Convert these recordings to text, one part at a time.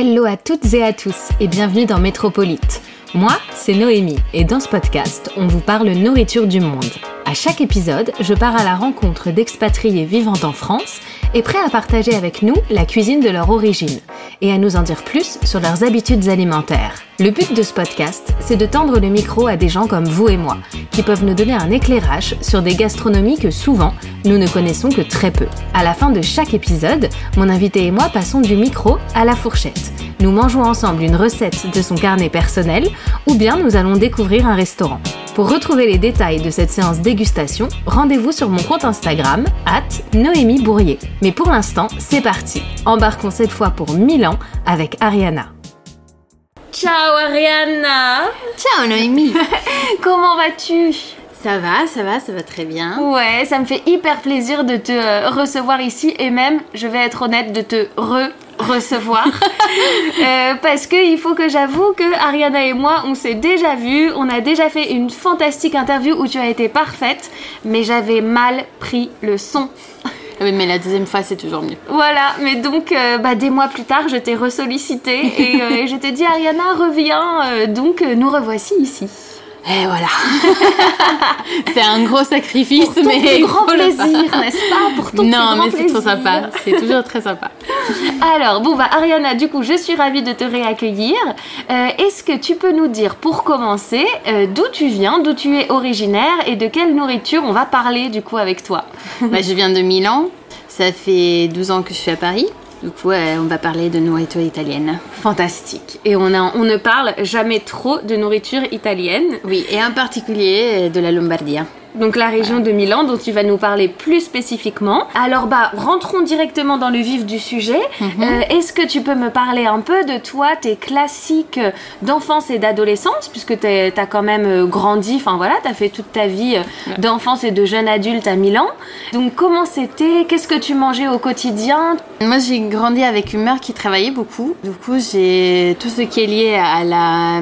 Hello à toutes et à tous et bienvenue dans Métropolite. Moi, c'est Noémie et dans ce podcast, on vous parle nourriture du monde. À chaque épisode, je pars à la rencontre d'expatriés vivant en France et prêts à partager avec nous la cuisine de leur origine et à nous en dire plus sur leurs habitudes alimentaires. Le but de ce podcast, c'est de tendre le micro à des gens comme vous et moi, qui peuvent nous donner un éclairage sur des gastronomies que souvent, nous ne connaissons que très peu. À la fin de chaque épisode, mon invité et moi passons du micro à la fourchette. Nous mangeons ensemble une recette de son carnet personnel ou bien nous allons découvrir un restaurant. Pour retrouver les détails de cette séance dégustation, rendez-vous sur mon compte Instagram, at Noémie Bourrier. Mais pour l'instant, c'est parti. Embarquons cette fois pour Milan avec Ariana. Ciao Ariana Ciao Noémie Comment vas-tu? Ça va, ça va, ça va très bien. Ouais, ça me fait hyper plaisir de te euh, recevoir ici et même, je vais être honnête, de te re recevoir euh, parce que il faut que j'avoue que Ariana et moi on s'est déjà vu on a déjà fait une fantastique interview où tu as été parfaite mais j'avais mal pris le son oui, mais la deuxième fois, c'est toujours mieux. Voilà, mais donc, euh, bah, des mois plus tard, je t'ai ressollicité et, euh, et je t'ai dit, Ariana, reviens. Donc, nous revoici ici. Et voilà. c'est un gros sacrifice, Pour mais plus grand plaisir, n'est-ce pas Pour ton Non, mais c'est trop sympa. C'est toujours très sympa. Alors, bon, bah, Ariana, du coup, je suis ravie de te réaccueillir. Euh, Est-ce que tu peux nous dire, pour commencer, euh, d'où tu viens, d'où tu es originaire et de quelle nourriture on va parler, du coup, avec toi? Bah, je viens de Milan. Ça fait 12 ans que je suis à Paris. Du coup, on va parler de nourriture italienne. Fantastique. Et on, on ne parle jamais trop de nourriture italienne. Oui, et en particulier euh, de la Lombardie. Donc la région de Milan dont tu vas nous parler plus spécifiquement. Alors bah rentrons directement dans le vif du sujet. Euh, Est-ce que tu peux me parler un peu de toi, tes classiques d'enfance et d'adolescence, puisque tu as quand même euh, grandi, enfin voilà, tu as fait toute ta vie euh, d'enfance et de jeune adulte à Milan. Donc comment c'était? Qu'est-ce que tu mangeais au quotidien? Moi, j'ai grandi avec une mère qui travaillait beaucoup. Du coup, j'ai tout ce qui est lié à la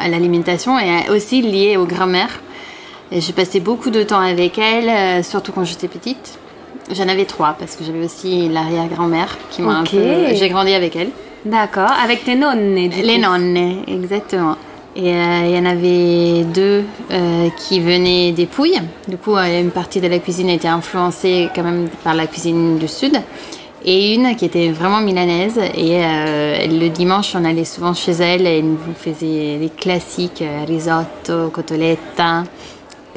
à l'alimentation et aussi lié aux grand-mères. J'ai passé beaucoup de temps avec elle, euh, surtout quand j'étais petite. J'en avais trois parce que j'avais aussi l'arrière-grand-mère qui m'a Ok. un peu. J'ai grandi avec elle. D'accord, avec tes nonnes Les nonnes, exactement. Et euh, il y en avait deux euh, qui venaient des Pouilles. Du coup, une partie de la cuisine était influencée quand même par la cuisine du Sud. Et une qui était vraiment milanaise. Et euh, le dimanche, on allait souvent chez elle et elle nous faisait les classiques risotto, cotoletta,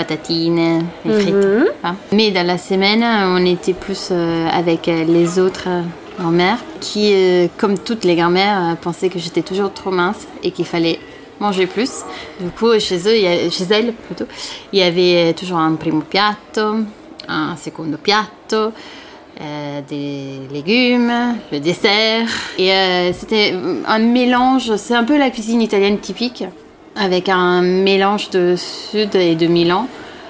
patatine, les frites. Hein. Mais dans la semaine, on était plus euh, avec euh, les autres euh, grand-mères qui, euh, comme toutes les grand-mères, pensaient que j'étais toujours trop mince et qu'il fallait manger plus. Du coup, chez eux, chez elles plutôt, il y avait toujours un primo piatto, un secondo piatto, euh, des légumes, le dessert. Et euh, c'était un mélange, c'est un peu la cuisine italienne typique, avec un mélange de sud et de Milan.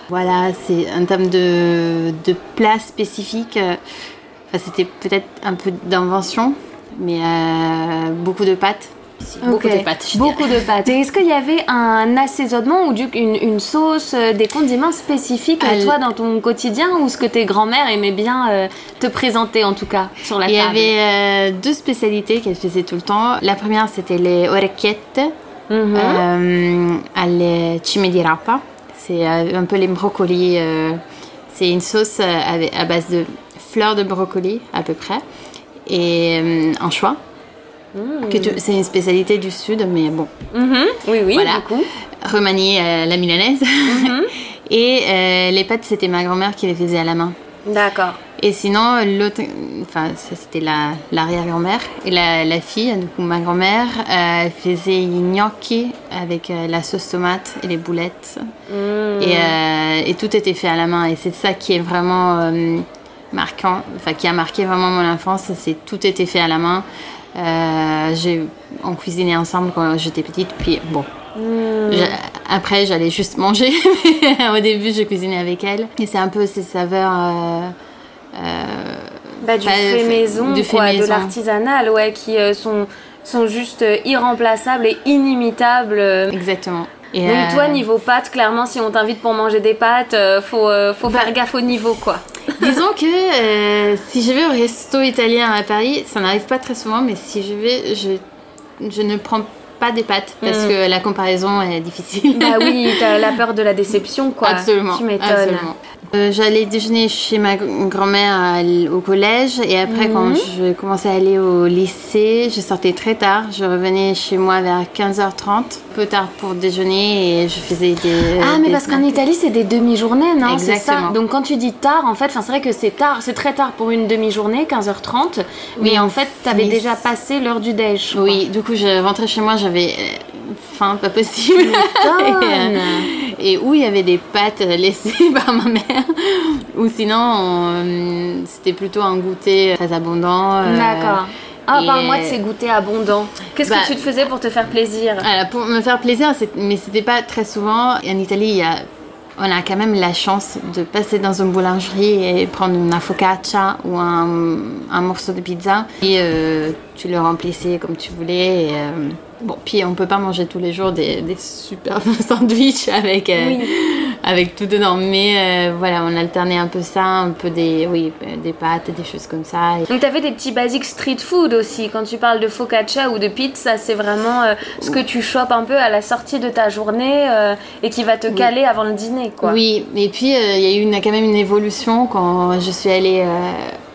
Voilà, c'est en termes de, de plats spécifiques. euh, enfin, c'était peut-être un peu d'invention, mais euh, beaucoup de pâtes. Beaucoup de pâtes, je dirais. Beaucoup de pâtes. Et est-ce qu'il y avait un assaisonnement ou du, une, une sauce, euh, des condiments spécifiques, Elle- toi, dans ton quotidien, ou ce que tes grands-mères aimaient bien euh, te présenter, en tout cas, sur la Il y table? avait euh, deux spécialités qu'elle faisait tout le temps. La première, c'était les orecchiette Mhm. euh, alle cime di rapa. C'est euh, un peu les brocolis. euh, c'est une sauce euh, avec- à base de fleurs de brocoli, à peu près, et un choix. Que tu- C'est une spécialité du sud, mais bon, Mhm. Oui, oui, Voilà. du coup. remanié à la milanaise. Mhm. Et les pâtes, c'était ma grand-mère qui les faisait à la main. D'accord. Et sinon, l'autre, enfin, ça c'était la, l'arrière-grand-mère. Et la, la fille, du coup, ma grand-mère, euh, elle faisait gnocchi avec euh, la sauce tomate et les boulettes. Et, euh, et tout était fait à la main. Et c'est ça qui est vraiment marquant, enfin, qui a marqué vraiment mon enfance. C'est tout était fait à la main. J'ai, on cuisinait ensemble quand j'étais petite. Puis bon. Je- après, j'allais juste manger. Au début, je cuisinais avec elle. Et c'est un peu ces saveurs. euh, Bah, du Bah, fait maison, du fait quoi, de l'artisanal, ouais, qui euh, sont, sont juste euh, irremplaçables et inimitables. euh. exactement. Et, Donc euh, toi, niveau pâtes, clairement, si on t'invite pour manger des pâtes, euh, faut, euh, faut Bah. faire gaffe au niveau, quoi. Disons que euh, si je vais au resto italien à Paris, ça n'arrive pas très souvent, mais si je vais, je, je ne prends pas des pâtes parce Mm. que la comparaison est difficile. Bah oui, t'as la peur de la déception, quoi. Absolument. Tu m'étonnes. Euh, J'allais déjeuner chez ma grand-mère au collège et après quand Mhm. je commençais à aller au lycée, je sortais très tard. Je revenais chez moi vers 15h30, peu tard pour déjeuner et je faisais des... Ah, mais des parce qu'en. Italie, c'est des demi-journées, non? C'est ça Exactement. Donc quand tu dis tard, en fait, c'est vrai que c'est tard, c'est très tard pour une demi-journée, 15h30, mais Oui, en fait, t'avais mais déjà passé l'heure du déj. Oui, du coup je rentrais chez moi, j'avais euh, faim, pas possible. et, où il y avait des pâtes laissées par ma mère, ou sinon on, euh, c'était plutôt un goûter très abondant. euh, D'accord. Ah, et- parle-moi de ces goûters abondants. Qu'est-ce Bah, que tu te faisais pour te faire plaisir? pour me faire plaisir, mais c'était pas très souvent. En Italie, il y a, on a quand même la chance de passer dans une boulangerie et prendre une focaccia ou un, un morceau de pizza et euh, tu le remplissais comme tu voulais. et, euh, bon, puis on peut pas manger tous les jours des, des super sandwichs avec euh, Oui. avec tout dedans, mais euh, voilà, on alternait un peu ça, un peu des oui des pâtes, des choses comme ça. Donc t'avais des petits basiques street food aussi. Quand tu parles de focaccia ou de pizza, c'est vraiment euh, ce que tu chopes un peu à la sortie de ta journée et qui va te caler avant le dîner, quoi. Oui, et puis il y a eu une, quand même une évolution quand je suis allée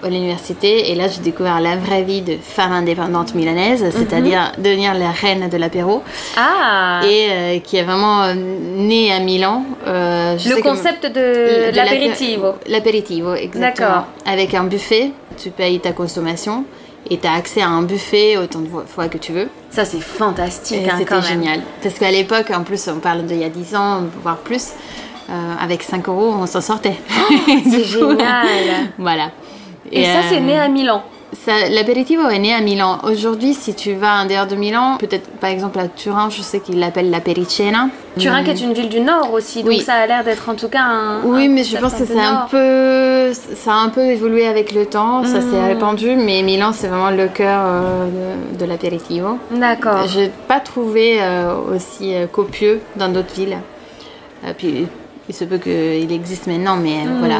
à l'université et là j'ai découvert la vraie vie de femme indépendante milanaise, c'est-à-dire devenir la reine de l'apéro Ah et euh, qui est vraiment euh, née à Milan. Euh, je Le sais concept de, de l'apéritivo. L'apéritivo, exactement. Avec un buffet, tu payes ta consommation et tu as accès à un buffet autant de fois que tu veux. Ça, c'est fantastique, hein, C'était génial. Parce qu'à l'époque, en plus, on parle d'il y a 10 ans, voire plus, euh, avec 5 euros, on s'en sortait. C'est génial. voilà. Et, ça, c'est euh, né à Milan. ça- L'apéritivo est né à Milan. Aujourd'hui, si tu vas en dehors de Milan, peut-être par exemple à Turin, je sais qu'ils l'appellent la Pericena. Turin, qui est une ville du Nord aussi, donc Oui. ça a l'air d'être en tout cas un. Oui, un mais je pense que c'est un peu, ça a un peu évolué avec le temps, ça s'est Mhm. répandu, mais Milan c'est vraiment le cœur euh, de, de l'apéritivo. D'accord. J'ai pas trouvé euh, aussi euh, copieux dans d'autres villes. Euh, puis il se peut qu'il existe maintenant, mais euh, Mhm. voilà.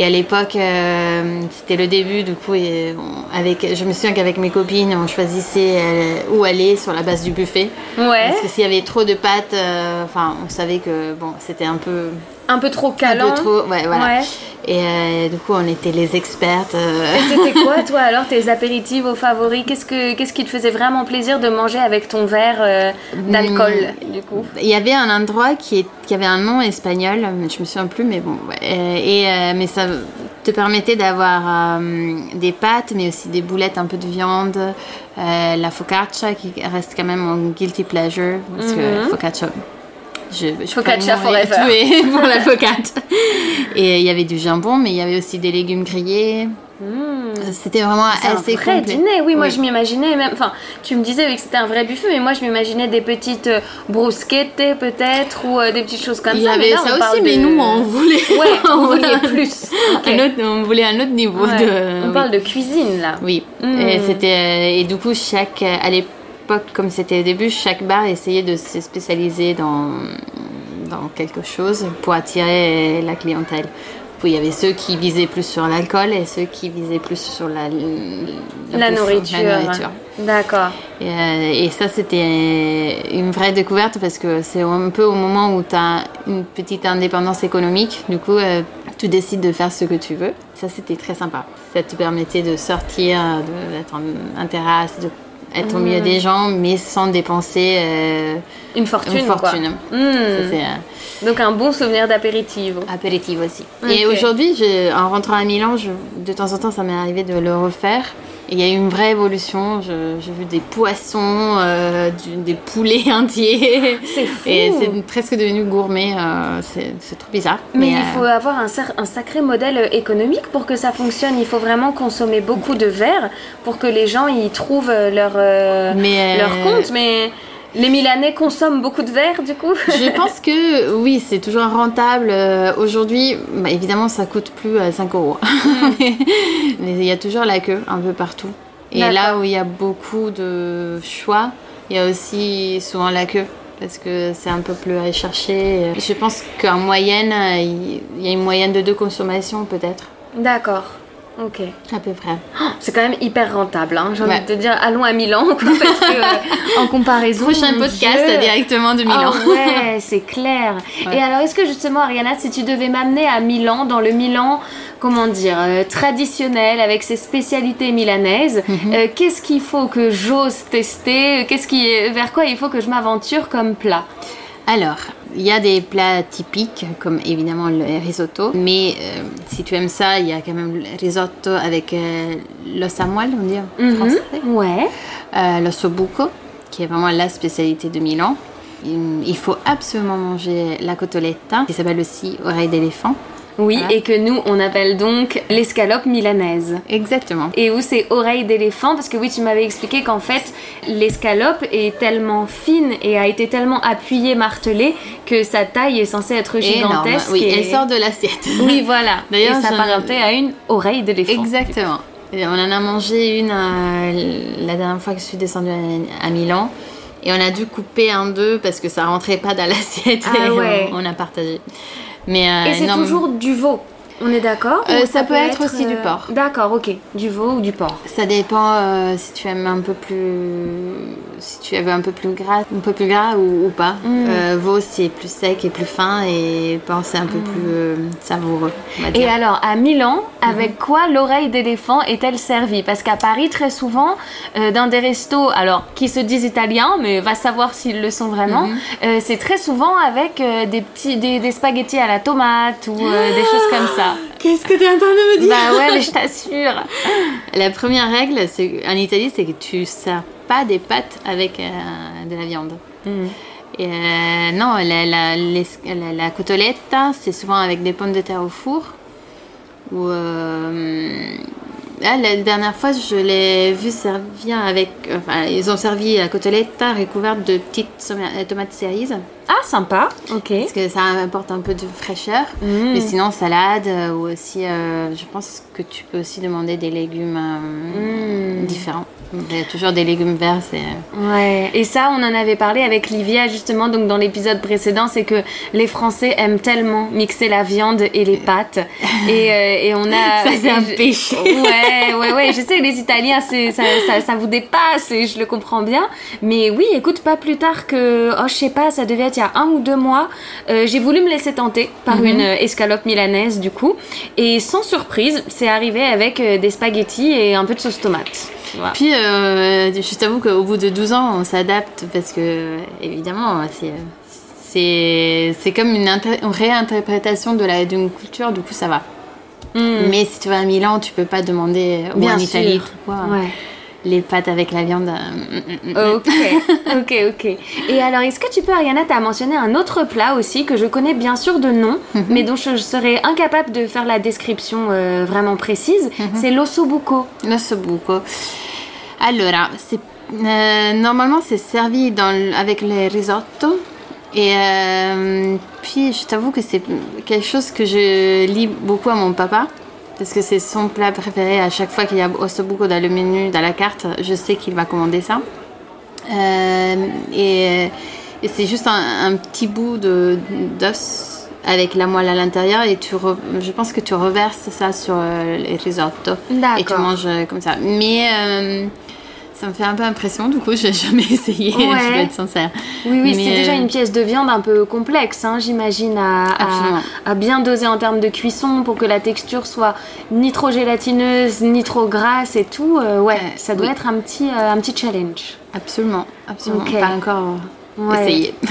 Et à l'époque, euh, c'était le début, du coup, et on- avec, je me souviens qu'avec mes copines, on choisissait euh, où aller sur la base du buffet. Ouais. Parce que s'il y avait trop de pâtes, euh, enfin, on savait que bon, c'était un peu, Un peu trop un calant. peu trop, ouais, voilà. Ouais. Et euh, du coup, on était les expertes. euh, Et c'était quoi, toi, alors, tes apéritifs aux favoris? Qu'est-ce que qu'est-ce qui te faisait vraiment plaisir de manger avec ton verre euh, d'alcool, Hmm. du coup? Il y avait un endroit qui, est, qui avait un nom espagnol, je me souviens plus, mais bon. ouais. Et, mais ça te permettait d'avoir des pâtes, mais aussi des boulettes, un peu de viande, la focaccia qui reste quand même mon guilty pleasure, parce que Mhm. focaccia. Je, je Focaccia forever. pour la focaccia. Et il y avait du jambon, mais il y avait aussi des légumes grillés. C'était vraiment Hmm. C'est un assez vrai complet. dîner, oui, moi Oui. je m'imaginais même, enfin, tu me disais oui, que c'était un vrai buffet, mais moi je m'imaginais des petites euh, bruschettes peut-être, ou euh, des petites choses comme Il y ça. avait ça aussi, mais nous, on voulait. Ouais, on voulait plus. Ok. un autre, on voulait un autre niveau Ouais. de. On oui. parle de cuisine là. Oui. Et c'était euh, et du coup chaque à l'époque comme c'était au début chaque bar essayait de se spécialiser dans dans quelque chose pour attirer la clientèle. Puis il y avait ceux qui visaient plus sur l'alcool et ceux qui visaient plus sur la La, bouffe, nourriture. La nourriture. D'accord. Et, euh, et ça, c'était une vraie découverte parce que c'est un peu au moment où tu as une petite indépendance économique. Du coup, euh, tu décides de faire ce que tu veux. Ça, c'était très sympa. Ça te permettait de sortir, d'être en, en terrasse, de être au milieu des gens, mais sans dépenser euh, Une fortune. une fortune. quoi. Ça, c'est, euh, Donc un bon souvenir d'apéritif. apéritif aussi. Et aujourd'hui, je- en rentrant à Milan, je- de temps en temps, ça m'est arrivé de le refaire. Et il y a eu une vraie évolution. J'ai vu des poissons, euh, du- des poulets entiers. C'est fou. Et c'est presque devenu gourmet. euh, c'est trop bizarre. Mais, il euh, faut avoir un, sacré modèle économique pour que ça fonctionne. Il faut vraiment consommer beaucoup de verre pour que les gens y trouvent leur, Mais, leur compte. Mais les Milanais consomment beaucoup de verre du coup Je pense que oui, c'est toujours rentable. Euh, Aujourd'hui, bah, évidemment, ça coûte plus à 5 euros. mais mais il y a toujours la queue un peu partout. Et là où il y a beaucoup de choix, il y a aussi souvent la queue. Parce que c'est un peu plus recherché. Je pense qu'en moyenne, euh, il y a une moyenne de deux consommations peut-être. D'accord. Ok. À peu près. C'est quand même hyper rentable. Hein. J'ai envie de te dire, allons à Milan. quoi, parce que, euh, en comparaison. Prochain podcast Dieu. directement de Milan. Ah ouais, c'est clair. Ouais. Et alors, est-ce que justement, Ariana, si tu devais m'amener à Milan, dans le Milan, comment dire, euh, traditionnel, avec ses spécialités milanaises, Mhm. euh, qu'est-ce qu'il faut que j'ose tester Qu'est-ce qui, vers quoi il faut que je m'aventure comme plat? Alors, il y a des plats typiques, comme évidemment le risotto, mais euh, si tu aimes ça, il y a quand même le risotto avec euh, moelle, on dit en français. Ouais. Euh, l'osso buco, qui est vraiment la spécialité de Milan. Il il faut absolument manger la cotoletta, qui s'appelle aussi oreille d'éléphant. Oui, Voilà. et que nous, on appelle donc l'escalope milanaise. Exactement. Et où c'est oreille d'éléphant Parce que oui, tu m'avais expliqué qu'en fait, l'escalope est tellement fine et a été tellement appuyée, martelée, que sa taille est censée être Énorme. gigantesque. Oui, et- elle sort de l'assiette. Oui, voilà. D'ailleurs, ça s'apparentait à une oreille d'éléphant. Exactement. On en a mangé une euh, la dernière fois que je suis descendue à, à Milan. Et on a dû couper en deux parce que ça rentrait pas dans l'assiette. Ah et on- ouais. on, a partagé. Mais euh, Et c'est toujours du veau. On est d'accord Euh, ça peut être aussi du euh, porc. D'accord, ok. Du veau ou du porc. Ça dépend euh, si tu aimes un peu plus, si tu veux un peu plus gras, un peu plus gras ou, ou pas. Mm. Euh, veau c'est plus sec et plus fin et porc c'est un peu plus euh, savoureux. on va Et dire. alors, à Milan, avec quoi l'oreille d'éléphant est-elle servie? Parce qu'à Paris, très souvent, euh, dans des restos, alors qui se disent italiens, mais va savoir s'ils le sont vraiment, Mhm. euh, c'est très souvent avec des petits, des, des spaghettis à la tomate ou des choses comme ça. Qu'est-ce que tu es en train de me Bah ouais, mais je t'assure. La première règle c'est en Italie, c'est que tu sers pas des pâtes avec euh, de la viande. Et euh, non, la, la, les- la, la cotoletta, c'est souvent avec des pommes de terre au four. Ou euh, là, la dernière fois, je l'ai vu servir avec. Enfin, ils ont servi la cotoletta recouverte de petites tomates cerises. Ah, sympa. Ok. Parce que ça apporte un peu de fraîcheur. Mm. Mais sinon, salade euh, ou aussi, euh, je pense que tu peux aussi demander des légumes euh, Mm. différents. Il y a toujours des légumes verts, c'est. Ouais, et ça, on en avait parlé avec Livia justement, donc dans l'épisode précédent, c'est que les Français aiment tellement mixer la viande et les pâtes, et, et on a. Ça, c'est un je- péché. Ouais, ouais, ouais. Je sais, les Italiens, c'est ça, ça, ça vous dépasse, et je le comprends bien. Mais oui, écoute, pas plus tard que, oh, je sais pas, ça devait être il y a un ou deux mois, euh, j'ai voulu me laisser tenter par Mhm. une euh, escalope milanaise du coup, et sans surprise, c'est arrivé avec euh, des spaghettis et un peu de sauce tomate. Voilà. Puis, euh, je t'avoue qu'au bout de 12 ans, on s'adapte parce que, évidemment, c'est. Comme une, inter- une réinterprétation de la d'une culture, du coup ça va. Mm. Mais si tu vas à Milan, tu peux pas demander, ou Bien en. Italie, Ouais. Les pâtes avec la viande. euh, mm, mm, mm. Ok, ok, ok. Et alors, est-ce que tu peux, Ariana, t'as mentionné un autre plat aussi que je connais bien sûr de nom, Mhm. mais dont je serais incapable de faire la description euh, vraiment précise. Mhm. C'est l'ossobuco. L'ossobuco. Allora, c'est, euh, normalement c'est servi dans, le- avec les risotto. Et puis je t'avoue que c'est quelque chose que je lis beaucoup à mon papa. Parce que c'est son plat préféré. À chaque fois qu'il y a ossobuco dans le menu, dans la carte, je sais qu'il va commander ça. Euh, et et c'est juste un, un petit bout de, d'os avec la moelle à l'intérieur. Et tu re- je pense que tu reverses ça sur euh, les risotto. Et tu manges euh, comme ça. Mais euh, ça me fait un peu impression, du coup, j'ai jamais essayé, je vais être sincère. Oui, oui, c'est déjà une pièce de viande un peu complexe, hein, j'imagine, à, à, bien doser en termes de cuisson pour que la texture soit ni trop gélatineuse, ni trop grasse et tout. ouais, ça doit être un petit, un petit challenge. Absolument, absolument. Pas encore ouais.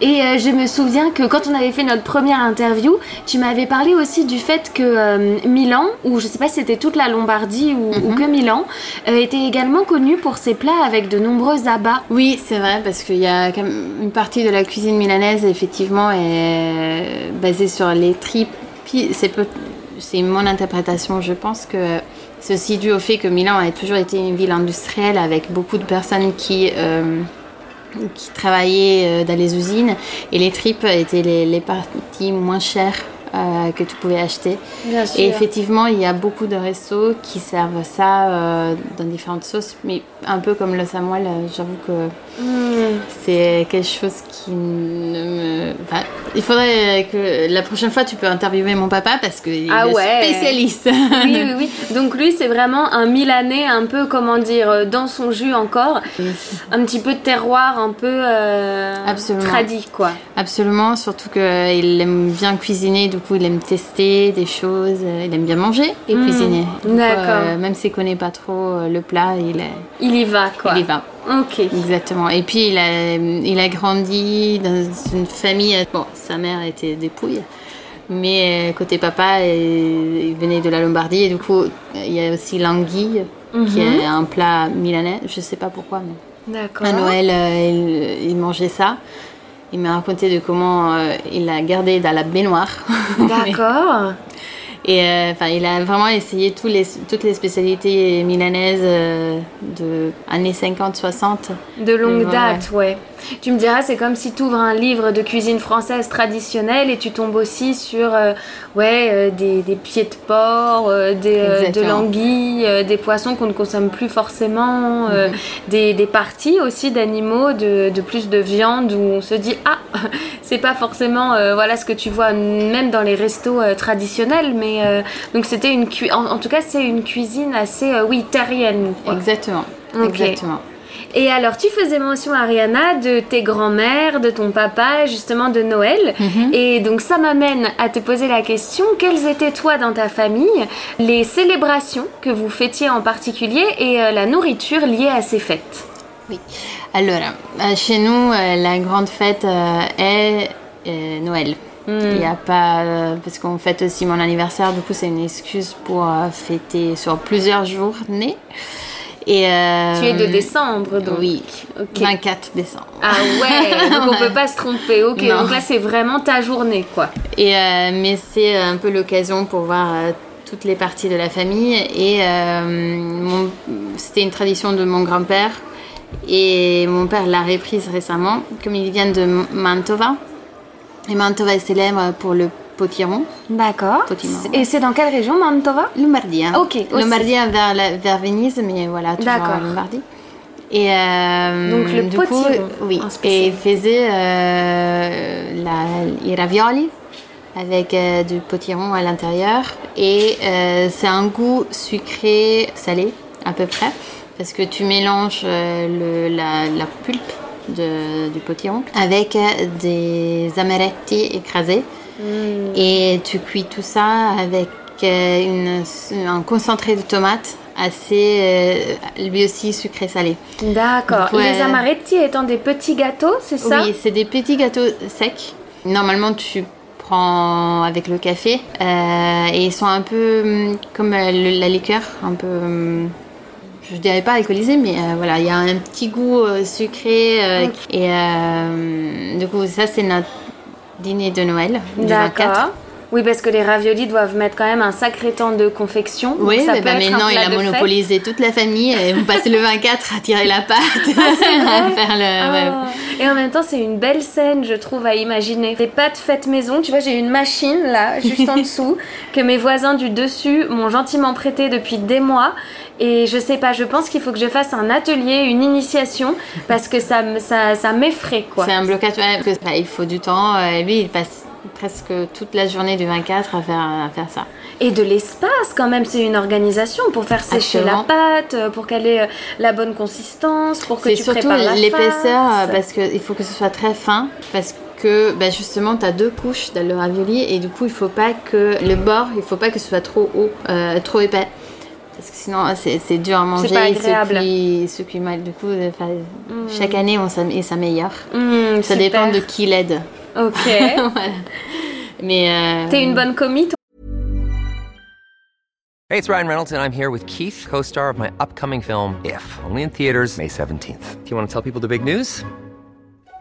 Et euh, je me souviens que quand on avait fait notre première interview, tu m'avais parlé aussi du fait que euh, Milan, ou je sais pas si c'était toute la Lombardie ou, mhm. que Milan, euh, était également connu pour ses plats avec de nombreux abats. Oui, c'est vrai, parce qu'il y a une partie de la cuisine milanaise, effectivement, est basée sur les tripes. C'est mon interprétation. Je pense que ceci dû au fait que Milan a toujours été une ville industrielle avec beaucoup de personnes qui qui travaillaient euh, dans les usines. Et les tripes étaient les, les parties moins chères euh, que tu pouvais acheter. Et effectivement, il y a beaucoup de restos qui servent ça euh, dans différentes sauces, mais un peu comme le samoil, j'avoue que hmm. c'est quelque chose qui ne me. il faudrait que la prochaine fois tu peux interviewer mon papa parce qu'il ah est spécialiste. oui, oui, oui. Donc lui, c'est vraiment un Milanais, un peu comment dire, dans son jus encore, un petit peu de terroir, un peu euh, tradit, quoi. Absolument, surtout qu'il aime bien cuisiner, du coup, il aime tester des choses, il aime bien manger et hmm. cuisiner. D'accord. Euh, même s'il connaît pas trop euh, le plat, il. Il y va, quoi. Il y va. Ok. Exactement. Et puis, il a, il a grandi dans une famille. Bon, sa mère était dépouille. Mais euh, côté papa, il venait de la Lombardie. Et du coup, il y a aussi l'anguille, qui mhm. est un plat milanais. Je sais pas pourquoi, mais. D'accord. À Noël, il, il, mangeait ça. Il m'a raconté de comment euh, il l'a gardé dans la baignoire. D'accord. Et euh, il a vraiment essayé tous les, toutes les spécialités milanaises euh, de années 50-60. De longue date, ouais. Tu me diras, c'est comme si tu ouvres un livre de cuisine française traditionnelle et tu tombes aussi sur euh, ouais, euh, des, des, pieds de porc, euh, des, de l'anguille, des poissons qu'on ne consomme plus forcément, mhm. des, des, parties aussi d'animaux, de, de, plus de viande où on se dit ah, c'est pas forcément voilà ce que tu vois même dans les restos traditionnels, mais donc c'était une en, en, tout cas c'est une cuisine assez oui terrienne. Exactement. Exactement. Et alors, tu faisais mention, Ariana, de tes grands-mères, de ton papa, justement de Noël. Mhm. Et donc, ça m'amène à te poser la question quelles étaient, toi, dans ta famille, les célébrations que vous fêtiez en particulier et euh, la nourriture liée à ces fêtes? Oui. Alors, euh, chez nous, euh, la grande fête est Noël. Hmm. Il n'y a pas. parce qu'on fête aussi mon anniversaire, du coup, c'est une excuse pour fêter sur plusieurs journées. Et tu es de euh, décembre, donc. Oui, 24 décembre. Ah ouais, donc on peut pas se tromper. Ok, donc là c'est vraiment ta journée, quoi. Et euh, mais c'est un peu l'occasion pour voir euh, toutes les parties de la famille. Et c'était une tradition de mon grand-père. Et mon père l'a reprise récemment, comme il vient de Mantova. Et Mantova est célèbre pour le potiron. D'accord. Et c'est dans quelle région, Mantova Lombardie. Hein. Ok. Lombardie vers, vers Venise, mais voilà, toujours en Lombardie. Et euh, donc le potiron. oui. Et faisait euh, la, les ravioli avec euh, du potiron à l'intérieur. Et c'est un goût sucré, salé à peu près, parce que tu mélanges le, la, la, pulpe de, du potiron avec des amaretti écrasés Mm. Et tu cuis tout ça avec euh, une, un concentré de tomates assez euh, lui aussi sucré salé. D'accord. Les amaretti étant des petits gâteaux, c'est ça? Oui, c'est des petits gâteaux secs. Normalement, tu prends avec le café euh, et ils sont un peu hum, comme la liqueur, un peu hum, je dirais pas alcoolisé, mais voilà, il y a un petit goût sucré. Et du coup, ça, c'est notre dîner de Noël 24. Oui, parce que les raviolis doivent mettre quand même un sacré temps de confection. Oui, mais bah maintenant il a monopolisé toute la famille et vous passez le 24 à tirer la pâte, à faire le. Ah. Et en même temps, c'est une belle scène, je trouve, à imaginer. Des pâtes faites maison, tu vois, j'ai une machine là, juste en dessous, que mes voisins du dessus m'ont gentiment prêté depuis des mois. Et je sais pas, je pense qu'il faut que je fasse un atelier, une initiation, parce que ça, ça, ça m'effraie quoi. C'est un blocage, que, bah, il faut du temps. et lui, il passe presque toute la journée du 24 à faire, à faire ça. Et de l'espace quand même, c'est une organisation pour faire sécher Absolument. la pâte, euh, pour qu'elle ait euh, la bonne consistance, pour que C'est tu surtout prépares la l'épaisseur euh, parce qu'il faut que ce soit très fin parce que bah, justement tu as deux couches dans le ravioli et du coup il faut pas que le bord il faut pas que ce soit trop haut euh, trop épais parce que sinon c'est c'est dur à manger pas il se agréable. se cuit mal du coup euh, enfin, chaque année on s'améliore Mmh, ça super. dépend de qui l'aide Ok. voilà mais euh, T'es une bonne commis, toi? Hey, it's Ryan Reynolds, and I'm here with Keith, co star of my upcoming film, If, only in theaters, May 17th. Do you want to tell people the big news?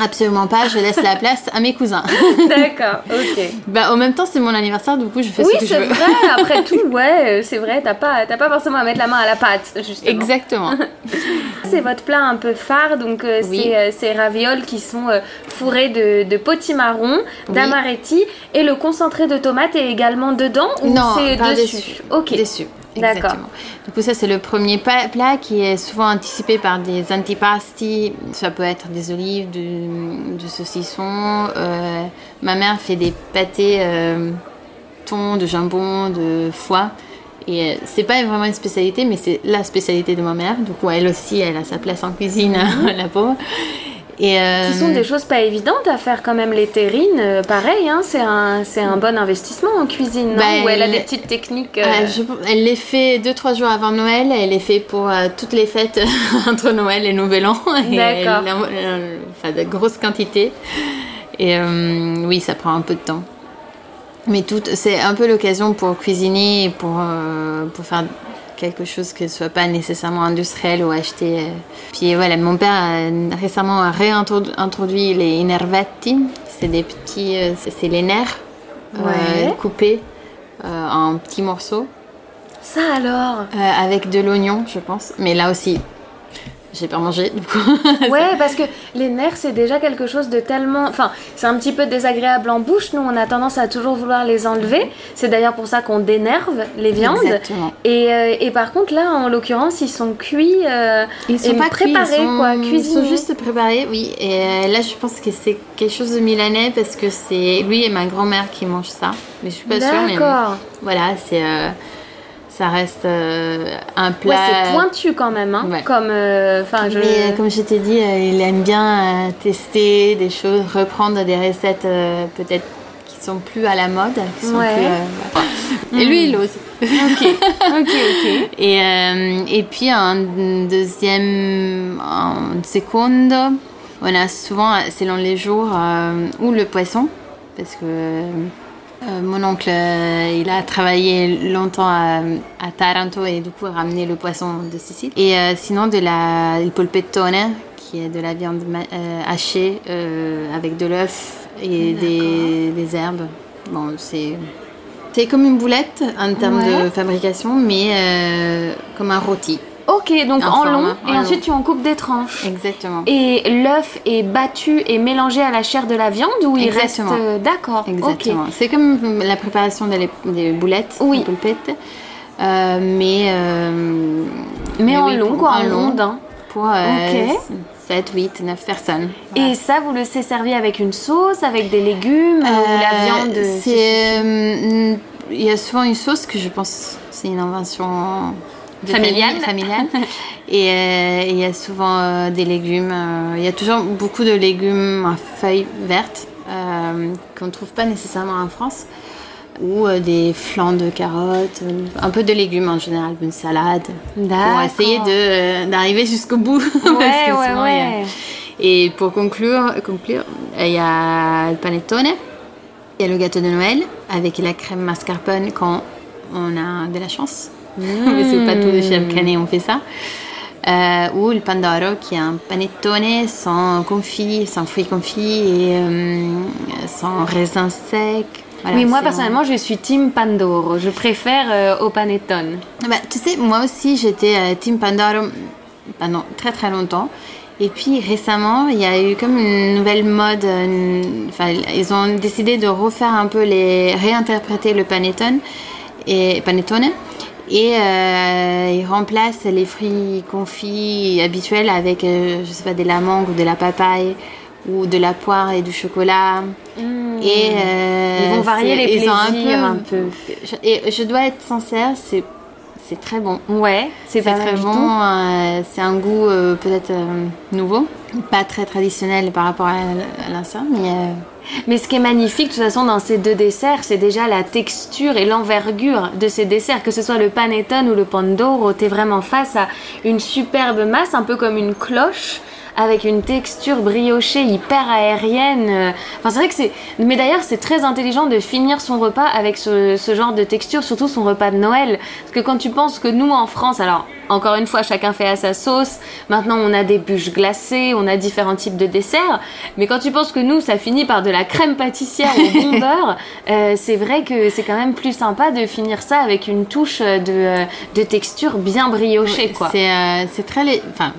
Absolument pas je laisse la place à mes cousins D'accord, ok. bah, en même temps c'est mon anniversaire du coup je fais Oui, ce que je c'est veux vrai, après tout, ouais, c'est vrai, t'as pas, pas forcément à mettre la main à la pâte, justement. exactement C'est votre plat un peu phare, donc euh, Oui. c'est euh, ces ravioles qui sont euh, fourrés de, de potimarron, d'amaretti, et le concentré de tomate est également dedans ou Non, c'est pas dessus, dessus. Ok. Dessus. Exactement. Coup, ça, c'est le premier plat qui est souvent anticipé par des antipasti. Ça peut être des olives, du, du saucisson. Euh, ma mère fait des pâtés euh, thon, de jambon, de foie. Et euh, c'est pas vraiment une spécialité, mais c'est la spécialité de ma mère. Du coup, elle aussi, elle a sa place en cuisine, la pauvre. Et, euh, Qui sont des choses pas évidentes à faire quand même les terrines, euh, pareil, hein, c'est un, c'est un bon investissement en cuisine, non? Bah, Où elle a des petites techniques. euh, Euh, je- elle les fait deux trois jours avant Noël. Elle les fait pour euh, toutes les fêtes entre Noël et Nouvel An. D'accord. Enfin, de grosses quantités. Et euh, oui, ça prend un peu de temps. Mais tout, c'est un peu l'occasion pour cuisiner, pour euh, pour faire quelque chose qui ne soit pas nécessairement industriel ou acheté. euh. Puis voilà, mon père a récemment réintroduit les inervetti. C'est des petits, euh, c'est les nerfs euh, Ouais. coupés en petits morceaux. Ça alors? Euh, avec de l'oignon, je pense. Mais là aussi, j'ai pas mangé, du coup. Ouais, parce que les nerfs, c'est déjà quelque chose de tellement. Enfin, c'est un petit peu désagréable en bouche. Nous, on a tendance à toujours vouloir les enlever. C'est d'ailleurs pour ça qu'on dénerve les viandes. Exactement. Et, euh, et par contre, là, en l'occurrence, ils sont cuits. euh, Ils sont et pas cuits, préparés, ils sont, quoi, Ils sont juste préparés, oui. Et euh, là, je pense que c'est quelque chose de milanais parce que c'est lui et ma grand-mère qui mangent ça. Mais je suis pas sûre. mais D'accord. Voilà, c'est. Ça reste euh, un plat. Ouais, c'est pointu quand même. Hein, Ouais. Comme. euh, je. Mais euh, comme je t'ai dit, il aime bien tester des choses, reprendre des recettes peut-être qui sont plus à la mode, qui sont Ouais. plus, voilà. Et lui, il ose. Ok, ok, ok. Et, et puis en deuxième, en seconde, on a souvent, selon les jours, ou le poisson, parce que euh, mon oncle, euh, il a travaillé longtemps à, à Taranto et du coup a ramené le poisson de Sicile. Et euh, sinon de la il polpettone, qui est de la viande hachée avec de l'œuf et des, des herbes. Bon, c'est c'est comme une boulette en termes Ouais. de fabrication, mais comme un rôti. Ok, donc en long, et en ensuite long. tu en coupes des tranches. Exactement. Et l'œuf est battu et mélangé à la chair de la viande ou il reste. Euh, D'accord. Exactement. C'est comme la préparation des, des boulettes, Oui. des polpettes, euh, mais euh, Mais en oui, long, quoi, en en long, rondin. pour euh, Ok. 7, 8, 9 personnes. Et ça, vous le c'est servi avec une sauce, avec des légumes, ou la Euh, viande euh, C'est, euh, il y a souvent une sauce que je pense c'est une invention Familiale. familiale. et euh, il y a souvent euh, des légumes. euh, il y a toujours beaucoup de légumes à feuilles vertes qu'on ne trouve pas nécessairement en France. Ou des flancs de carottes, un peu de légumes en général, une salade. Pour essayer euh, d'arriver jusqu'au bout. parce que Ouais, ouais, sinon, il y a- ouais. et pour conclure, conclure, il y a le panettone, il y a le gâteau de Noël avec la crème mascarpone quand on a de la chance. Parce que pas tous les chefs canés ont fait ça. Euh, ou le pandoro qui est un panettone sans confit, sans fruits confits et euh, sans raisins secs. Voilà, oui, moi c'est personnellement, je suis team Pandoro. Je préfère euh, au panettone. Bah, tu sais, moi aussi, j'étais Team Pandoro pendant très très longtemps. Et puis récemment, il y a eu comme une nouvelle mode. une- Enfin, ils ont décidé de refaire un peu les. réinterpréter le panettone et panettone. Et euh, ils remplacent les fruits confits habituels avec, euh, je sais pas, de la mangue ou de la papaye ou de la poire et du chocolat. Et euh, Ils vont varier les ils ont plaisirs un peu. Et je dois être sincère, c'est c'est très bon. Ouais, c'est très bon. euh, c'est un goût euh, peut-être euh, nouveau, pas très traditionnel par rapport à, à l'instant, mais Mais ce qui est magnifique, de toute façon, dans ces deux desserts, c'est déjà la texture et l'envergure de ces desserts. Que ce soit le panettone ou le pandoro, t'es vraiment face à une superbe masse, un peu comme une cloche, avec une texture briochée hyper aérienne. Euh, Enfin, c'est vrai que c'est. Mais d'ailleurs, c'est très intelligent de finir son repas avec ce, ce genre de texture, surtout son repas de Noël. Parce que quand tu penses que nous, en France, alors, encore une fois, chacun fait à sa sauce. Maintenant, on a des bûches glacées, on a différents types de desserts. Mais quand tu penses que nous, ça finit par de la crème pâtissière au bon beurre, euh, c'est vrai que c'est quand même plus sympa de finir ça avec une touche de, euh, de texture bien briochée, quoi. c'est euh, très enfin,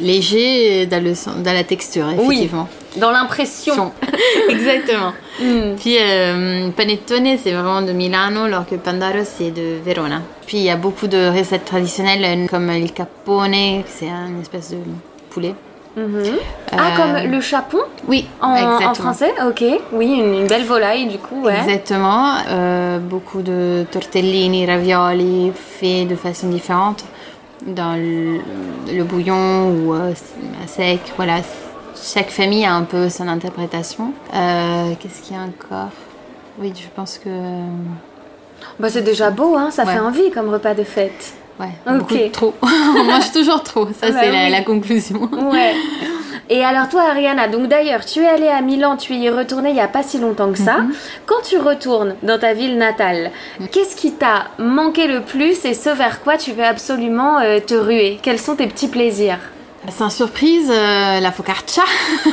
léger dans, le, dans la texture, Oui. effectivement. Dans l'impression. Exactement. Mm. Puis euh, panettone, c'est vraiment de Milano, alors que Pandaro, c'est de Verona. Puis il y a beaucoup de recettes traditionnelles, euh, comme il capone, c'est une espèce de poulet. Mhm. Ah, Euh, comme le chapon? Oui, en, français Ok, oui, une, une belle volaille du coup, ouais. Exactement. Euh, beaucoup de tortellini, ravioli faits de façon différente dans le, le bouillon ou euh, à sec. Voilà. Chaque famille a un peu son interprétation. Euh, Qu'est-ce qu'il y a encore? Oui, je pense que. Bah, c'est déjà beau, hein, ça Ouais. fait envie comme repas de fête. Ouais, Ok. beaucoup trop. On mange toujours trop. Ça, Ah bah c'est la, la conclusion. Ouais. Et alors toi Ariana, donc d'ailleurs tu es allée à Milan, tu y es retournée il y a pas si longtemps que ça. Quand tu retournes dans ta ville natale, qu'est-ce qui t'a manqué le plus et ce vers quoi tu veux absolument euh, te ruer? Quels sont tes petits plaisirs? Sans surprise, euh, la focaccia.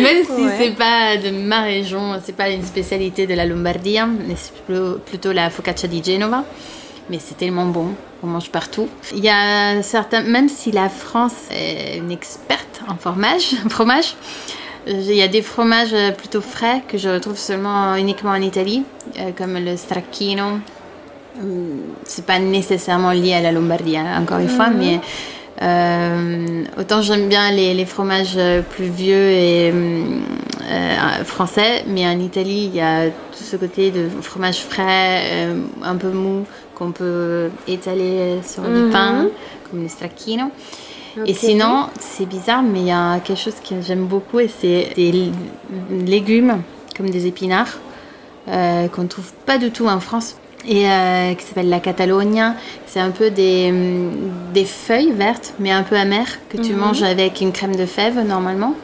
Même si Ouais. c'est pas de ma région, c'est pas une spécialité de la Lombardie, mais c'est plutôt, plutôt la focaccia di Genova. Mais c'est tellement bon, on mange partout. Il y a certains, même si la France est une experte en fromage, fromage, il y a des fromages plutôt frais que je retrouve seulement uniquement en Italie, euh, comme le stracchino, Hum, c'est pas nécessairement lié à la Lombardie, encore une fois, mais euh, autant j'aime bien les, les fromages euh, plus vieux et hum, euh, français, mais en Italie, il y a tout ce côté de fromage frais, euh, un peu mou, qu'on peut étaler sur Mhm. du pain, comme le stracchino. Et sinon, c'est bizarre, mais il y a quelque chose que j'aime beaucoup, et c'est des légumes, comme des épinards, qu'on trouve pas du tout en France et euh, qui s'appelle la Catalonia. C'est un peu des, hum, des feuilles vertes, mais un peu amères, que tu manges avec une crème de fèves normalement.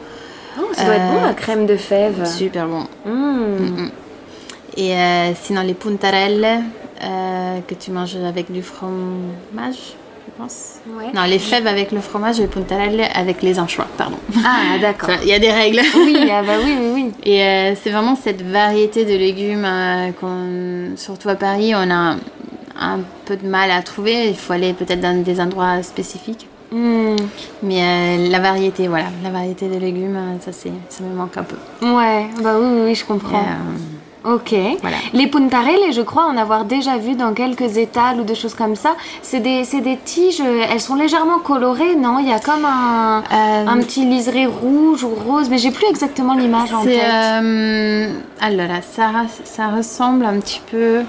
Oh, Ça doit être bon Euh, la crème de fèves. Super bon. Mmh. Et euh, sinon, les puntarelles, que tu manges avec du fromage, je pense. Ouais. Non, les fèves avec le fromage et les puntarelles avec les anchois, pardon. Ah d'accord. Il y a des règles. oui, ah bah oui, oui, oui. Et euh, c'est vraiment cette variété de légumes euh, qu'on, surtout à Paris, on a un peu de mal à trouver. Il faut aller peut-être dans des endroits spécifiques. Mmh. Mais euh, la variété, voilà, la variété de légumes, ça, c'est, ça me manque un peu. Ouais, bah oui, oui, oui, je Et, comprends. euh, Ok. Voilà. Les puntarelles, je crois en avoir déjà vu dans quelques étals ou des choses comme ça. C'est des, des tiges, elles sont légèrement colorées, non? Il y a comme un, Euh, un petit liseré rouge ou rose, mais j'ai plus exactement l'image en tête. euh, alors, ça, ça ressemble un petit peu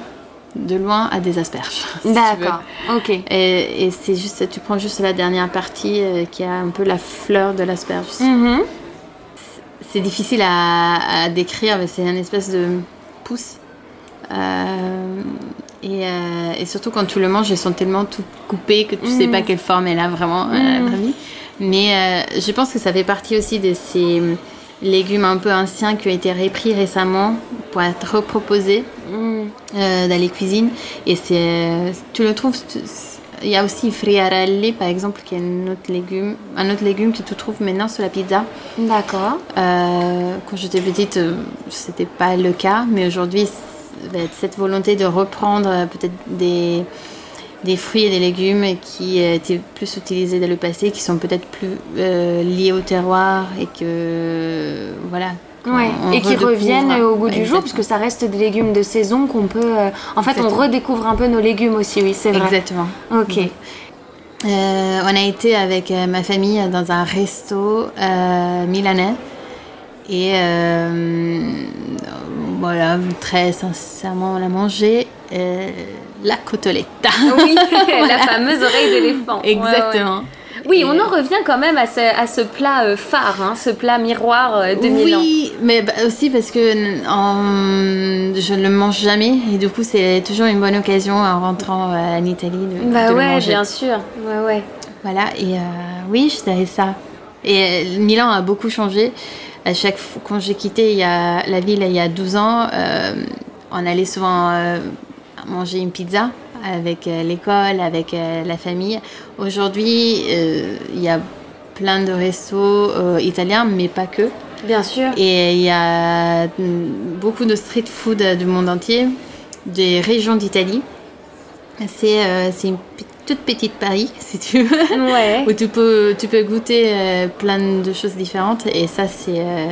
de loin à des asperges. si. D'accord, ok. Et, et c'est juste, tu prends juste la dernière partie euh, qui a un peu la fleur de l'asperge. Mhm. C'est difficile à, à décrire, mais c'est une espèce de Euh, et, euh, et surtout quand tu le manges, ils sont tellement tout coupés que tu sais pas quelle forme elle a vraiment à la vraie vie. Mais euh, je pense que ça fait partie aussi de ces légumes un peu anciens qui ont été repris récemment pour être reproposés Mm. euh, dans les cuisines. Et c'est, tu le trouves Il y a aussi friarelli, par exemple, qui est un autre légume, un autre légume que tu trouves maintenant sur la pizza. D'accord. Euh, quand j'étais petite, euh, c'était pas le cas, mais aujourd'hui, cette volonté de reprendre euh, peut-être des, des fruits et des légumes qui étaient plus utilisés dans le passé, qui sont peut-être plus euh, liés au terroir et que voilà. Ouais, on et qui reviennent au goût du jour, Exactement. parce que ça reste des légumes de saison qu'on peut. euh, En fait, on Exactement. redécouvre un peu nos légumes aussi, oui, c'est vrai. Exactement. Ok. Euh, on a été avec euh, ma famille dans un resto euh, milanais. Et voilà, très sincèrement, on a mangé la côteletta. Oui, la fameuse oreille d'éléphant. Ouais, ouais. Oui, on en revient quand même à ce, à ce plat euh, phare, hein, ce plat miroir euh, de Milan. Oui, mais bah, aussi parce que en- je ne le mange jamais et du coup c'est toujours une bonne occasion en rentrant euh, en Italie de, Bah de le ouais, manger. bien sûr. Ouais, ouais. Voilà, et euh, oui, je savais ça. Et euh, Milan a beaucoup changé. À chaque fois, quand j'ai quitté il y a, la ville il y a 12 ans, euh, on allait souvent manger une pizza avec euh, l'école, avec euh, la famille. Aujourd'hui, euh, il y a plein de restos italiens, mais pas que. Bien sûr. Et il y a mm, beaucoup de street food du monde entier, des régions d'Italie. C'est euh, une toute petite Paris, si tu veux, Ouais. où tu peux, tu peux goûter euh, plein de choses différentes. Et ça, c'est euh,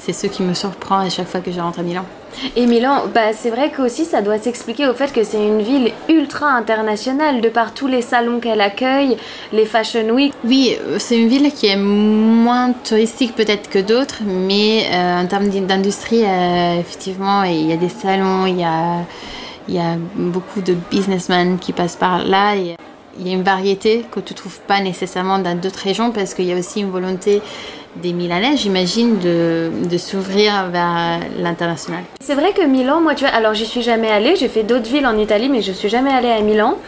c'est ce qui me surprend à chaque fois que je rentre à Milan. Et Milan, bah, c'est vrai qu'aussi ça doit s'expliquer au fait que c'est une ville ultra internationale de par tous les salons qu'elle accueille, les Fashion Week. Oui, euh, c'est une ville qui est moins touristique peut-être que d'autres, mais euh, en termes d'in- d'industrie, euh, effectivement, il y a des salons, il y a, y a beaucoup de businessmen qui passent par là. Il y a une variété que tu trouves pas nécessairement dans d'autres régions parce qu'il y a aussi une volonté des Milanais, j'imagine, de, de s'ouvrir vers l'international. C'est vrai que Milan, moi tu vois, alors j'y suis jamais allée, j'ai fait d'autres villes en Italie, mais je suis jamais allée à Milan.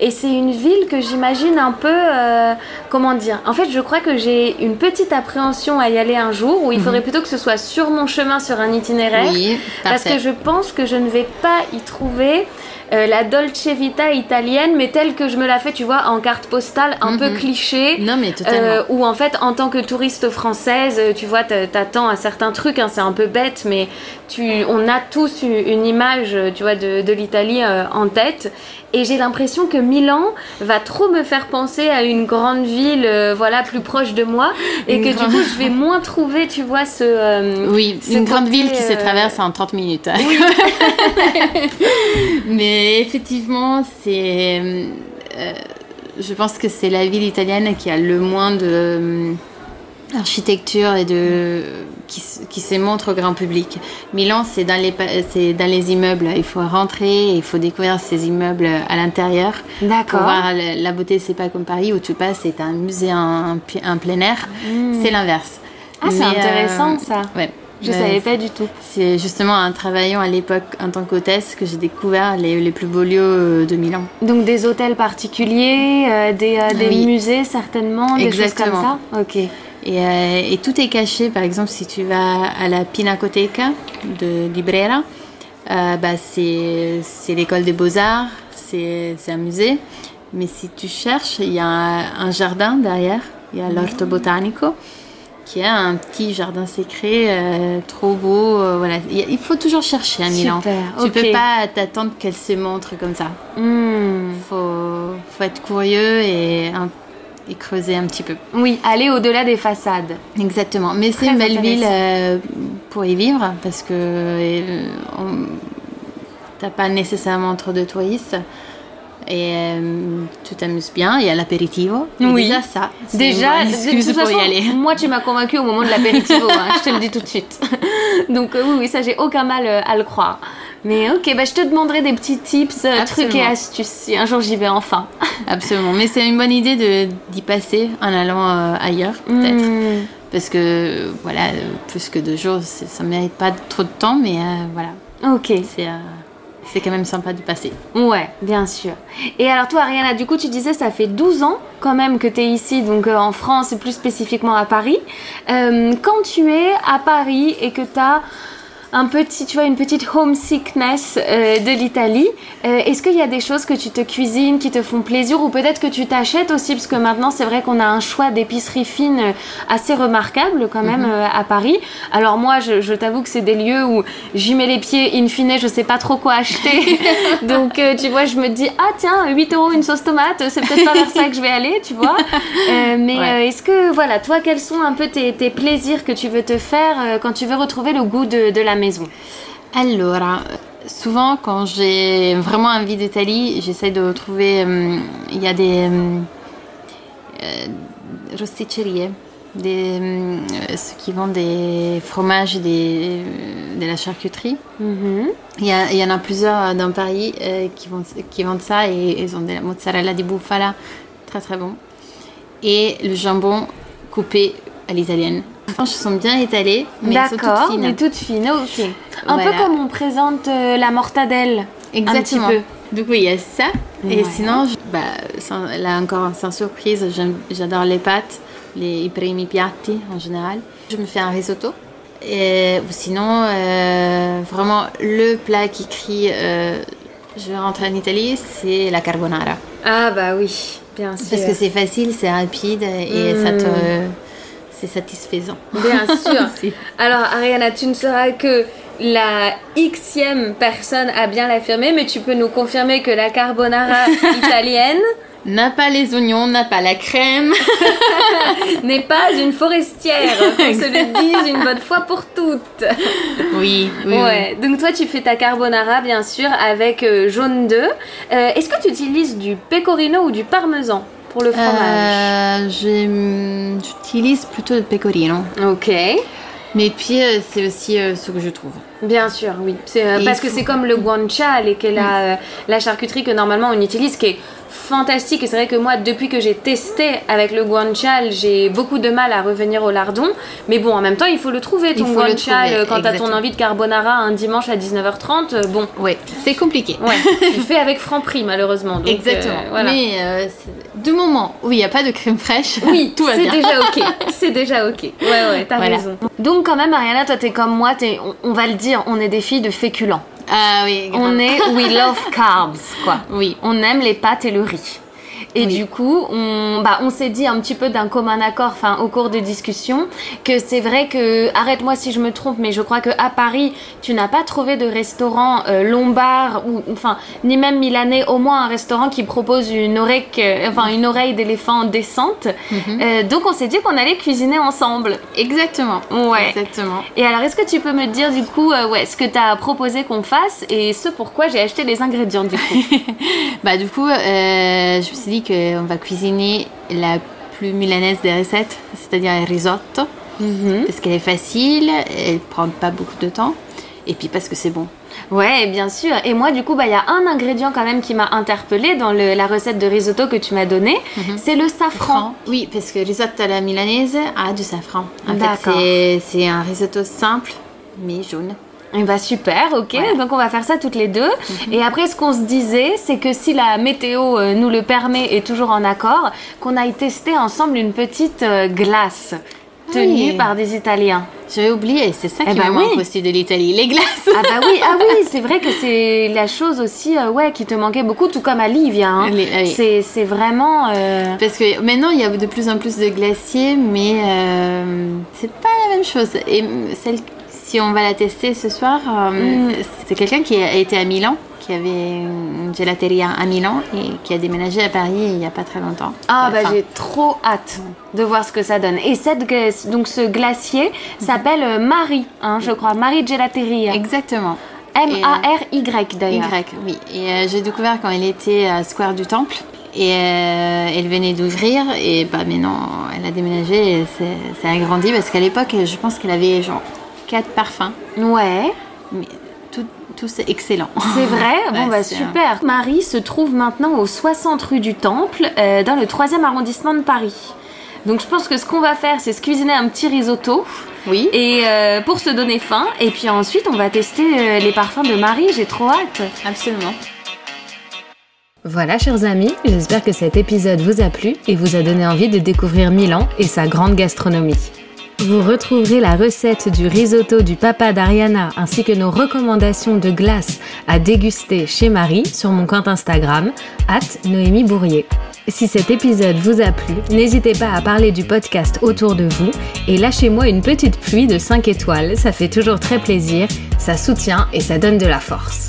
Et c'est une ville que j'imagine un peu, euh, comment dire, en fait je crois que j'ai une petite appréhension à y aller un jour, où il faudrait plutôt que ce soit sur mon chemin, sur un itinéraire. Oui, Parce que je pense que je ne vais pas y trouver euh, la Dolce Vita italienne, mais telle que je me la fais, tu vois, en carte postale, un peu cliché. Non, mais totalement. Euh, où en fait, en tant que touriste française, euh, tu vois, t'a- t'attends à certains trucs, hein, c'est un peu bête, mais tu, on a tous une, une image, euh, tu vois, de, de l'Italie en tête. Et j'ai l'impression que Milan va trop me faire penser à une grande ville, voilà, plus proche de moi, et Une que grande- du coup, je vais moins trouver, tu vois, ce. Oui, ce une grande ville qui se traverse en 30 minutes. Mais effectivement, c'est. euh, je pense que c'est la ville italienne qui a le moins de euh, architecture et de qui, qui se montre au grand public. Milan, c'est dans les c'est dans les immeubles. Il faut rentrer, il faut découvrir ces immeubles à l'intérieur. Pour D'accord. voir la, beauté, c'est pas comme Paris où tu passes, c'est un musée en, en plein air. C'est l'inverse. Ah, c'est intéressant, euh, ça. Ouais. Je Euh, savais pas du tout. c'est justement en travaillant à l'époque en tant qu'hôtesse que j'ai découvert les, les plus beaux lieux euh, de Milan. Donc des hôtels particuliers, euh, des, euh, des Oui. musées certainement, des choses comme ça? Ok. Et, euh, et tout est caché. Par exemple, si tu vas à la Pinacoteca de Librera, bah, c'est l'école des beaux-arts, c'est c'est un musée. Mais si tu cherches, il y a un, un jardin derrière, il y a l'Orto Botanico, qui est un petit jardin secret euh, trop beau. euh, voilà. Il a- faut toujours chercher à Milan. Super, Tu peux pas t'attendre qu'elle se montre comme ça. Hmm. faut, faut être curieux et, un- et creuser un petit peu. Oui, aller au-delà des façades. Exactement. Mais c'est une belle ville euh, pour y vivre parce que on- t'as pas nécessairement trop de touristes. Et euh, tu t'amuses bien, il y a l'apéritivo. Oui. Déjà ça. Déjà, une bonne de toute façon, y aller. moi tu m'as convaincu au moment de l'apéritivo, hein, je te le dis tout de suite. Donc euh, oui, oui, ça j'ai aucun mal euh, à le croire. Mais ok, bah, je te demanderai des petits tips, euh, trucs et astuces si un jour j'y vais enfin. Absolument. Mais c'est une bonne idée d'y passer en allant ailleurs, peut-être. Hmm. Parce que, voilà, plus que deux jours, ça ne mérite pas trop de temps, mais voilà. Ok. C'est c'est quand même sympa de passer. Ouais, bien sûr. Et alors toi, Ariana, du coup, tu disais ça fait 12 ans quand même que tu es ici, donc euh, en France et plus spécifiquement à Paris. Euh, quand tu es à Paris et que tu un petit, tu vois, une petite homesickness euh, de l'Italie. Euh, Est-ce qu'il y a des choses que tu te cuisines qui te font plaisir ou peut-être que tu t'achètes aussi? Parce que maintenant c'est vrai qu'on a un choix d'épicerie fine euh, assez remarquable quand même euh, à Paris. Alors moi, je, je t'avoue que c'est des lieux où j'y mets les pieds. In fine, je sais pas trop quoi acheter. Donc tu vois, je me dis ah tiens, 8 euros une sauce tomate, c'est peut-être pas vers ça que je vais aller, tu vois. Mais Ouais. est-ce que voilà, toi, quels sont un peu tes, tes plaisirs que tu veux te faire quand tu veux retrouver le goût de, de la maison Allora, souvent quand j'ai vraiment envie d'Italie, j'essaie de trouver. euh, Il y a des euh, euh, rosticcerie, des, euh, ceux qui vendent des fromages, et des, de la charcuterie. Il y, a- il y en a plusieurs dans Paris euh, qui, vendent, qui vendent ça et ils ont de la mozzarella di bufala, très très bon. Et le jambon coupé à l'italienne. Les tranches sont bien étalées, mais elles sont toutes fines. mais toute fine, ok. Un peu comme on présente euh, la mortadelle. Exactement. Un petit Du coup, il y a ça. Et Ouais. sinon, je- bah, sans- là encore, sans surprise, j'adore les pâtes, les i primi piatti en général. Je me fais un risotto. Et, ou sinon, euh, vraiment, le plat qui crie euh, je vais rentrer en Italie, c'est la carbonara. Ah bah oui, bien sûr. Parce que c'est facile, c'est rapide et ça te, c'est satisfaisant. Bien sûr. Si. Alors Ariana, tu ne seras que la xème personne à bien l'affirmer, mais tu peux nous confirmer que la carbonara italienne N'a pas les oignons, n'a pas la crème. n'est pas une forestière, qu'on se le dise une bonne fois pour toutes. Oui, oui. oui. Ouais, donc toi tu fais ta carbonara bien sûr avec euh, jaune d'œuf. Euh, Est-ce que tu utilises du pecorino ou du parmesan? Pour le fromage Euh, J'utilise plutôt le pecorino. Ok, Mais puis, euh, c'est aussi euh, ce que je trouve. bien sûr, oui. Euh, Et parce que c'est comme le guanciale, qui est la, la charcuterie que normalement on utilise, qui est fantastique. Et c'est vrai que moi, depuis que j'ai testé avec le guanciale, j'ai beaucoup de mal à revenir au lardon. Mais bon, en même temps, il faut le trouver, ton guanciale, quand t'as ton envie de carbonara un dimanche à 19h30. euh, Bon, Ouais, c'est compliqué. ouais, tu fais avec Franprix, malheureusement. Donc, Exactement. voilà. Mais du moment où il n'y a pas de crème fraîche, Oui, tout va c'est bien. déjà ok. C'est déjà ok. Ouais, ouais, t'as Voilà. raison. Donc quand même, Ariana, toi, t'es comme moi. On, on va le dire, on est des filles de féculents. Ah oui, grave. On est, we love carbs, quoi. Oui. On aime les pâtes et le riz. Et Oui. du coup, on, bah, on s'est dit un petit peu d'un commun accord, enfin, au cours de discussion, que c'est vrai que, arrête-moi si je me trompe, mais je crois que à Paris, tu n'as pas trouvé de restaurant euh, lombard ou, enfin, ni même milanais, au moins un restaurant qui propose une oreille, enfin, une oreille d'éléphant décente. Mhm. Euh, donc, on s'est dit qu'on allait cuisiner ensemble. Exactement. Ouais. Exactement. Et alors, est-ce que tu peux me dire du coup, euh, ouais, ce que tu as proposé qu'on fasse et ce pourquoi j'ai acheté les ingrédients du coup? Bah du coup, je me suis dit qu'on va cuisiner la plus milanaise des recettes, c'est-à-dire un risotto, parce qu'elle est facile, elle prend pas beaucoup de temps, et puis parce que c'est bon. Ouais, bien sûr. Et moi, du coup, bah, il y a un ingrédient quand même qui m'a interpellée dans le- la recette de risotto que tu m'as donnée, c'est le safran. Oui, parce que risotto à la milanaise a du safran. En fait, D'accord. c'est- c'est un risotto simple, mais jaune. Et bah super, ok. Ouais. Donc on va faire ça toutes les deux. Et après, ce qu'on se disait, c'est que si la météo euh, nous le permet et toujours en accord, qu'on aille tester ensemble une petite euh, glace tenue Oui. par des Italiens. J'avais oublié, c'est ça Eh qui ben me manque oui. aussi de l'Italie, les glaces. Ah bah oui, ah oui, c'est vrai que c'est la chose aussi, euh, ouais, qui te manquait beaucoup, tout comme à Livia. Hein. Oui. C'est c'est vraiment. euh, Parce que maintenant, il y a de plus en plus de glaciers, mais euh, c'est pas la même chose. Et celle, si on va la tester ce soir, euh, Mm. c'est quelqu'un qui a été à Milan, qui avait une gelateria à Milan et qui a déménagé à Paris il n'y a pas très longtemps. Ah bah j'ai trop hâte de voir ce que ça donne. Et cette glace, donc ce glacier s'appelle euh, Marie, hein, je crois, Marie Gelateria. Exactement. M-A-R-Y d'ailleurs. Y, oui. Et euh, j'ai découvert quand elle était à Square du Temple. Et euh, elle venait d'ouvrir et bah maintenant elle a déménagé et c'est agrandi parce qu'à l'époque je pense qu'elle avait genre quatre parfums Ouais, mais tout, tous excellents. c'est vrai? Bon Ouais, bah c'est super. Marie se trouve maintenant au 60 rue du Temple, euh, dans le 3e arrondissement de Paris. Donc je pense que ce qu'on va faire, c'est se cuisiner un petit risotto. Oui. Et euh, pour se donner faim, et puis ensuite on va tester euh, les parfums de Marie, j'ai trop hâte. Absolument. Voilà chers amis, j'espère que cet épisode vous a plu et vous a donné envie de découvrir Milan et sa grande gastronomie. Vous retrouverez la recette du risotto du papa d'Ariana ainsi que nos recommandations de glace à déguster chez Marie sur mon compte Instagram, at Noémie Bourrier. Si cet épisode vous a plu, n'hésitez pas à parler du podcast autour de vous et lâchez-moi une petite pluie de 5 étoiles, ça fait toujours très plaisir, ça soutient et ça donne de la force.